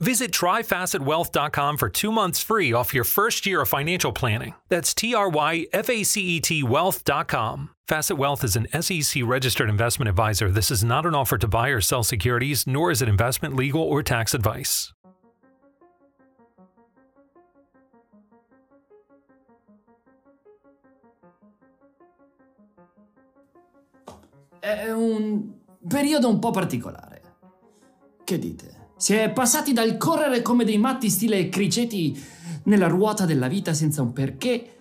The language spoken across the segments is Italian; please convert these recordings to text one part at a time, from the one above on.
Visit tryfacetwealth.com for two months free off your first year of financial planning. That's T R Y F A C E T wealth.com. Facet Wealth is an SEC registered investment advisor. This is not an offer to buy or sell securities, nor is it investment, legal, or tax advice. È un periodo un po' particolare. Che dite? Si è passati dal correre come dei matti stile criceti nella ruota della vita senza un perché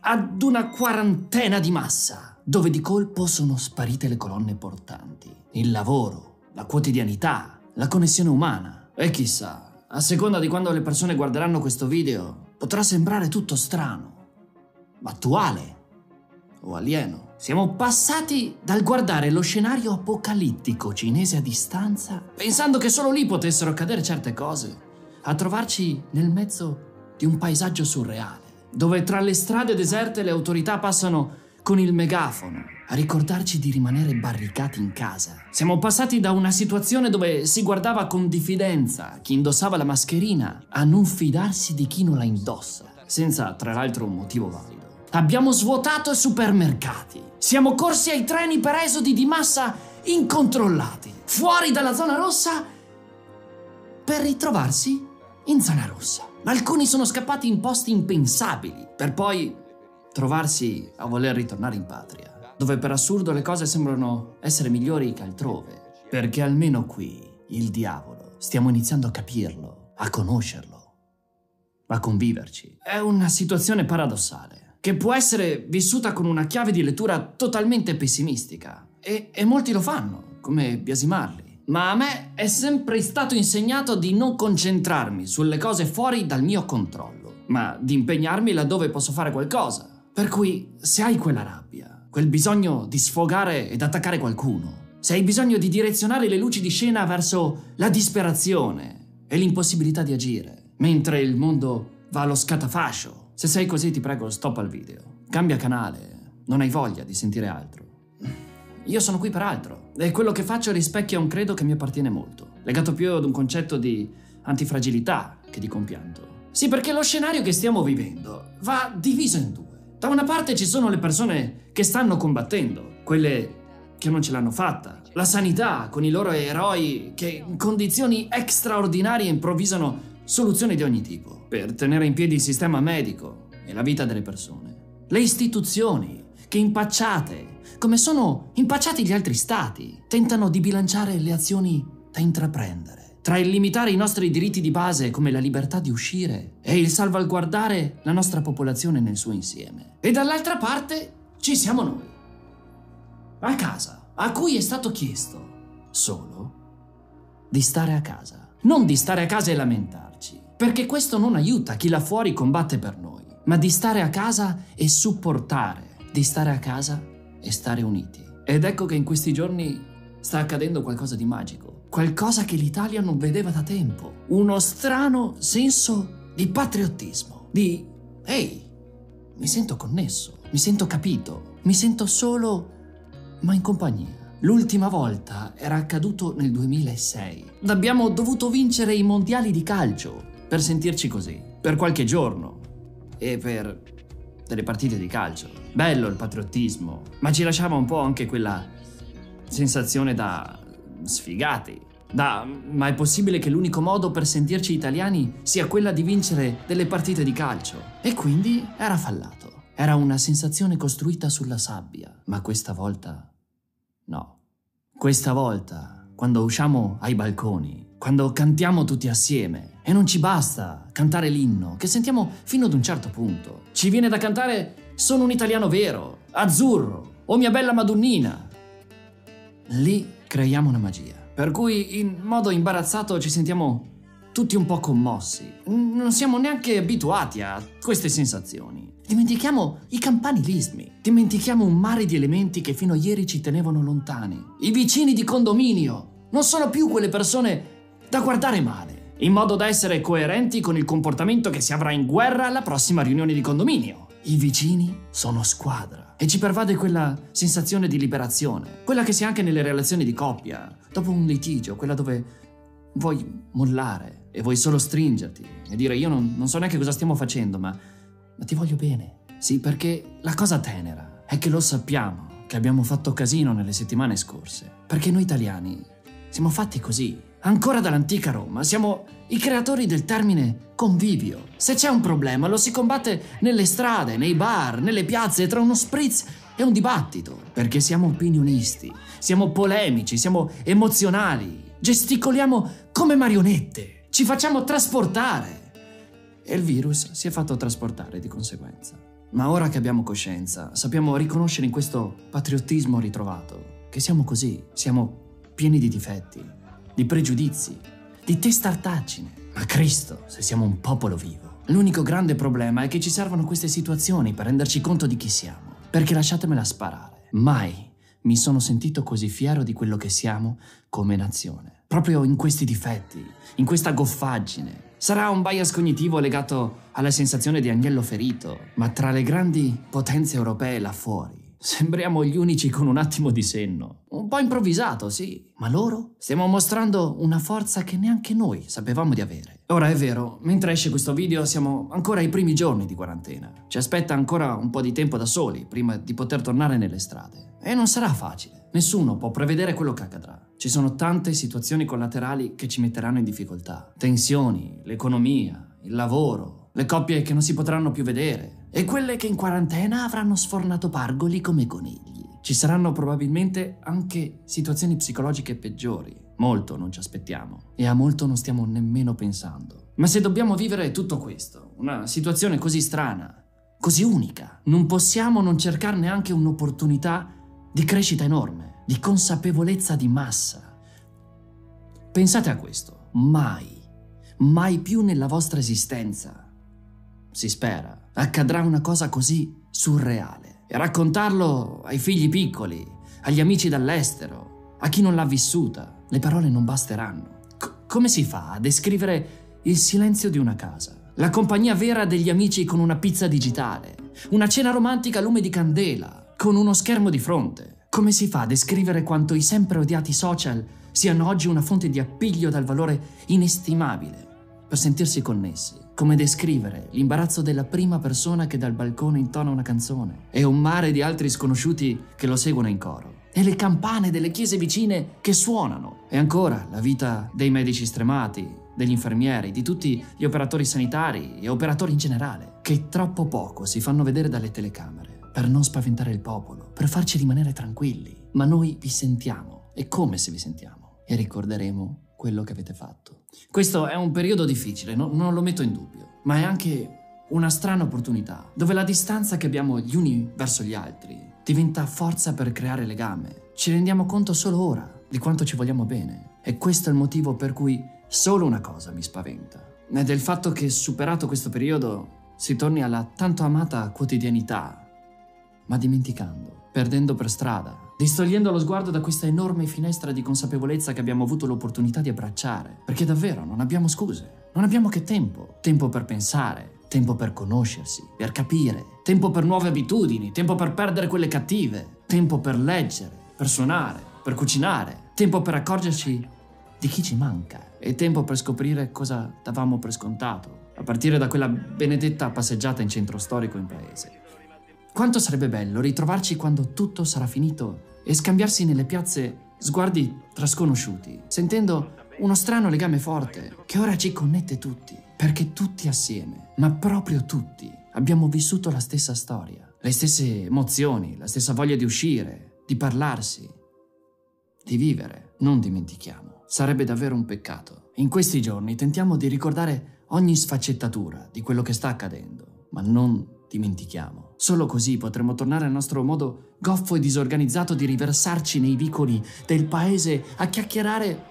ad una quarantena di massa, dove di colpo sono sparite le colonne portanti. Il lavoro, la quotidianità, la connessione umana. E chissà, a seconda di quando le persone guarderanno questo video, potrà sembrare tutto strano, attuale o alieno. Siamo passati dal guardare lo scenario apocalittico cinese a distanza, pensando che solo lì potessero accadere certe cose, a trovarci nel mezzo di un paesaggio surreale, dove tra le strade deserte le autorità passano con il megafono a ricordarci di rimanere barricati in casa. Siamo passati da una situazione dove si guardava con diffidenza chi indossava la mascherina a non fidarsi di chi non la indossa, senza tra l'altro un motivo valido. Abbiamo svuotato i supermercati. Siamo corsi ai treni per esodi di massa incontrollati, fuori dalla zona rossa, per ritrovarsi in zona rossa. Alcuni sono scappati in posti impensabili, per poi trovarsi a voler ritornare in patria, dove per assurdo le cose sembrano essere migliori che altrove, perché almeno qui il diavolo stiamo iniziando a capirlo, a conoscerlo, a conviverci. È una situazione paradossale che può essere vissuta con una chiave di lettura totalmente pessimistica. E, e, molti lo fanno, come biasimarli. Ma a me è sempre stato insegnato di non concentrarmi sulle cose fuori dal mio controllo, ma di impegnarmi laddove posso fare qualcosa. Per cui, se hai quella rabbia, quel bisogno di sfogare ed attaccare qualcuno, se hai bisogno di direzionare le luci di scena verso la disperazione e l'impossibilità di agire, mentre il mondo va allo scatafascio se sei così ti prego stop al video. Cambia canale. Non hai voglia di sentire altro. Io sono qui per altro e quello che faccio rispecchia un credo che mi appartiene molto, legato più ad un concetto di antifragilità che di compianto. Sì, perché lo scenario che stiamo vivendo va diviso in due. Da una parte ci sono le persone che stanno combattendo, quelle che non ce l'hanno fatta, la sanità con i loro eroi che in condizioni straordinarie improvvisano soluzioni di ogni tipo per tenere in piedi il sistema medico e la vita delle persone. Le istituzioni che impacciate, come sono impacciati gli altri stati, tentano di bilanciare le azioni da intraprendere tra il limitare i nostri diritti di base come la libertà di uscire e il salvaguardare la nostra popolazione nel suo insieme. E dall'altra parte ci siamo noi. A casa, a cui è stato chiesto solo di stare a casa. Non di stare a casa e lamentare perché questo non aiuta chi là fuori combatte per noi, ma di stare a casa e supportare, di stare a casa e stare uniti. Ed ecco che in questi giorni sta accadendo qualcosa di magico, qualcosa che l'Italia non vedeva da tempo, uno strano senso di patriottismo, di ehi, mi sento connesso, mi sento capito, mi sento solo, ma in compagnia. L'ultima volta era accaduto nel 2006. Abbiamo dovuto vincere i mondiali di calcio per sentirci così, per qualche giorno e per delle partite di calcio. Bello il patriottismo, ma ci lasciava un po' anche quella sensazione da sfigati. Da, ma è possibile che l'unico modo per sentirci italiani sia quella di vincere delle partite di calcio? E quindi era fallato. Era una sensazione costruita sulla sabbia, ma questa volta no. Questa volta, quando usciamo ai balconi, quando cantiamo tutti assieme. E non ci basta cantare l'inno, che sentiamo fino ad un certo punto. Ci viene da cantare Sono un italiano vero, azzurro, o mia bella Madonnina. Lì creiamo una magia, per cui in modo imbarazzato ci sentiamo tutti un po' commossi. Non siamo neanche abituati a queste sensazioni. Dimentichiamo i campanilismi, dimentichiamo un mare di elementi che fino a ieri ci tenevano lontani. I vicini di condominio non sono più quelle persone da guardare male, in modo da essere coerenti con il comportamento che si avrà in guerra alla prossima riunione di condominio. I vicini sono squadra e ci pervade quella sensazione di liberazione, quella che si ha anche nelle relazioni di coppia, dopo un litigio, quella dove vuoi mollare e vuoi solo stringerti e dire io non, non so neanche cosa stiamo facendo, ma, ma ti voglio bene. Sì, perché la cosa tenera è che lo sappiamo che abbiamo fatto casino nelle settimane scorse, perché noi italiani siamo fatti così, Ancora dall'antica Roma siamo i creatori del termine convivio. Se c'è un problema lo si combatte nelle strade, nei bar, nelle piazze, tra uno spritz e un dibattito, perché siamo opinionisti, siamo polemici, siamo emozionali, gesticoliamo come marionette, ci facciamo trasportare. E il virus si è fatto trasportare di conseguenza. Ma ora che abbiamo coscienza, sappiamo riconoscere in questo patriottismo ritrovato che siamo così, siamo pieni di difetti, di pregiudizi, di testartaggine. Ma Cristo, se siamo un popolo vivo. L'unico grande problema è che ci servono queste situazioni per renderci conto di chi siamo. Perché lasciatemela sparare. Mai mi sono sentito così fiero di quello che siamo come nazione. Proprio in questi difetti, in questa goffaggine. Sarà un bias cognitivo legato alla sensazione di agnello ferito, ma tra le grandi potenze europee là fuori Sembriamo gli unici con un attimo di senno. Un po' improvvisato, sì, ma loro stiamo mostrando una forza che neanche noi sapevamo di avere. Ora è vero, mentre esce questo video siamo ancora ai primi giorni di quarantena. Ci aspetta ancora un po' di tempo da soli prima di poter tornare nelle strade. E non sarà facile. Nessuno può prevedere quello che accadrà. Ci sono tante situazioni collaterali che ci metteranno in difficoltà. Tensioni, l'economia, il lavoro, le coppie che non si potranno più vedere, e quelle che in quarantena avranno sfornato pargoli come conigli. Ci saranno probabilmente anche situazioni psicologiche peggiori. Molto non ci aspettiamo e a molto non stiamo nemmeno pensando. Ma se dobbiamo vivere tutto questo, una situazione così strana, così unica, non possiamo non cercare neanche un'opportunità di crescita enorme, di consapevolezza di massa. Pensate a questo, mai, mai più nella vostra esistenza si spera, accadrà una cosa così surreale. E raccontarlo ai figli piccoli, agli amici dall'estero, a chi non l'ha vissuta, le parole non basteranno. C- come si fa a descrivere il silenzio di una casa? La compagnia vera degli amici con una pizza digitale, una cena romantica a lume di candela, con uno schermo di fronte. Come si fa a descrivere quanto i sempre odiati social siano oggi una fonte di appiglio dal valore inestimabile per sentirsi connessi? Come descrivere l'imbarazzo della prima persona che dal balcone intona una canzone e un mare di altri sconosciuti che lo seguono in coro. E le campane delle chiese vicine che suonano. E ancora la vita dei medici stremati, degli infermieri, di tutti gli operatori sanitari e operatori in generale, che troppo poco si fanno vedere dalle telecamere, per non spaventare il popolo, per farci rimanere tranquilli. Ma noi vi sentiamo, e come se vi sentiamo, e ricorderemo quello che avete fatto. Questo è un periodo difficile, no, non lo metto in dubbio, ma è anche una strana opportunità, dove la distanza che abbiamo gli uni verso gli altri diventa forza per creare legame. Ci rendiamo conto solo ora di quanto ci vogliamo bene. E questo è il motivo per cui solo una cosa mi spaventa. Ed è il fatto che, superato questo periodo, si torni alla tanto amata quotidianità, ma dimenticando, perdendo per strada distogliendo lo sguardo da questa enorme finestra di consapevolezza che abbiamo avuto l'opportunità di abbracciare. Perché davvero non abbiamo scuse, non abbiamo che tempo. Tempo per pensare, tempo per conoscersi, per capire, tempo per nuove abitudini, tempo per perdere quelle cattive, tempo per leggere, per suonare, per cucinare, tempo per accorgerci di chi ci manca e tempo per scoprire cosa davamo per scontato, a partire da quella benedetta passeggiata in centro storico in paese. Quanto sarebbe bello ritrovarci quando tutto sarà finito e scambiarsi nelle piazze sguardi tra sconosciuti, sentendo uno strano legame forte che ora ci connette tutti, perché tutti assieme, ma proprio tutti, abbiamo vissuto la stessa storia, le stesse emozioni, la stessa voglia di uscire, di parlarsi, di vivere. Non dimentichiamo, sarebbe davvero un peccato In questi giorni tentiamo di ricordare ogni sfaccettatura di quello che sta accadendo, ma non dimentichiamo. Solo così potremo tornare al nostro modo goffo e disorganizzato di riversarci nei vicoli del paese a chiacchierare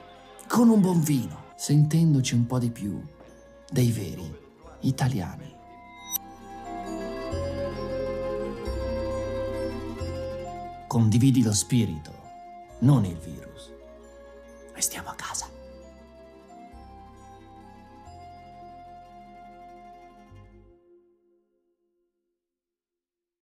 con un buon vino, sentendoci un po' di più dei veri italiani. Condividi lo spirito, non il virus. Restiamo a casa.